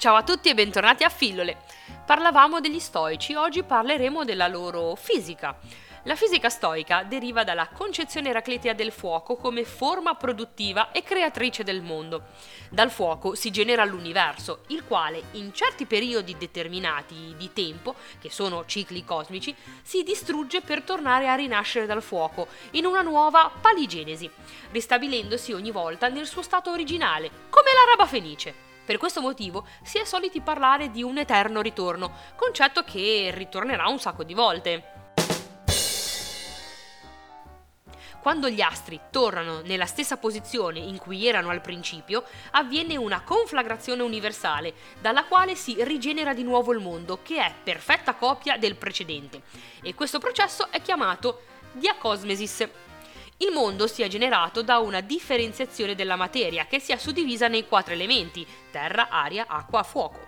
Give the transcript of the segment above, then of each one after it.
Ciao a tutti e bentornati a Fillole. Parlavamo degli stoici, oggi parleremo della loro fisica. La fisica stoica deriva dalla concezione eraclitea del fuoco come forma produttiva e creatrice del mondo. Dal fuoco si genera l'universo, il quale in certi periodi determinati di tempo, che sono cicli cosmici, si distrugge per tornare a rinascere dal fuoco in una nuova paligenesi, ristabilendosi ogni volta nel suo stato originale, come l'araba fenice. Per questo motivo si è soliti parlare di un eterno ritorno, concetto che ritornerà un sacco di volte. Quando gli astri tornano nella stessa posizione in cui erano al principio, avviene una conflagrazione universale, dalla quale si rigenera di nuovo il mondo, che è perfetta copia del precedente. E questo processo è chiamato diacosmesis. Il mondo si è generato da una differenziazione della materia che si è suddivisa nei quattro elementi, terra, aria, acqua, fuoco.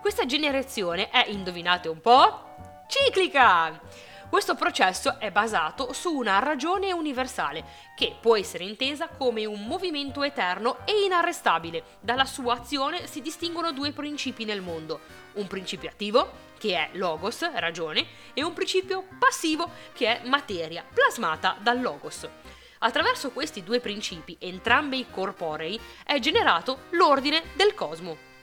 Questa generazione è, indovinate un po', ciclica! Questo processo è basato su una ragione universale, che può essere intesa come un movimento eterno e inarrestabile. Dalla sua azione si distinguono due principi nel mondo, un principio attivo, che è logos, ragione, e un principio passivo, che è materia, plasmata dal logos. Attraverso questi due principi, entrambi corporei, è generato l'ordine del cosmo.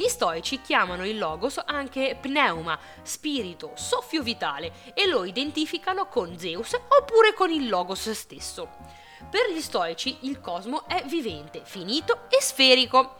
Gli stoici chiamano il logos anche pneuma, spirito, soffio vitale e lo identificano con Zeus oppure con il logos stesso. Per gli stoici il cosmo è vivente, finito e sferico.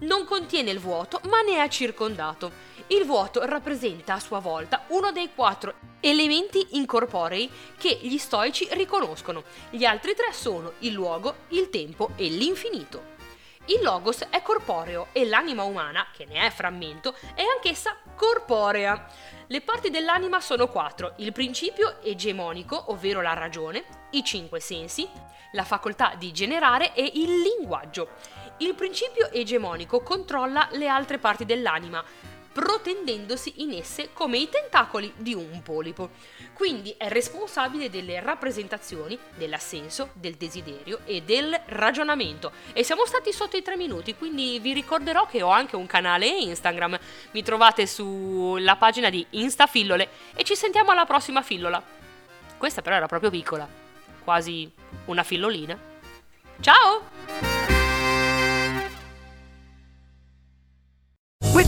Non contiene il vuoto, ma ne è circondato. Il vuoto rappresenta a sua volta uno dei quattro elementi incorporei che gli stoici riconoscono. Gli altri tre sono il luogo, il tempo e l'infinito. Il logos è corporeo e l'anima umana, che ne è frammento, è anch'essa corporea. Le parti dell'anima sono quattro, il principio egemonico, ovvero la ragione, i cinque sensi, la facoltà di generare e il linguaggio. Il principio egemonico controlla le altre parti dell'anima, protendendosi in esse come i tentacoli di un polipo. Quindi è responsabile delle rappresentazioni, dell'assenso, del desiderio e del ragionamento. E siamo stati sotto i tre minuti, quindi vi ricorderò che ho anche un canale Instagram. Mi trovate sulla pagina di Instafillole e ci sentiamo alla prossima fillola. Questa però era proprio piccola, quasi una fillolina. Ciao!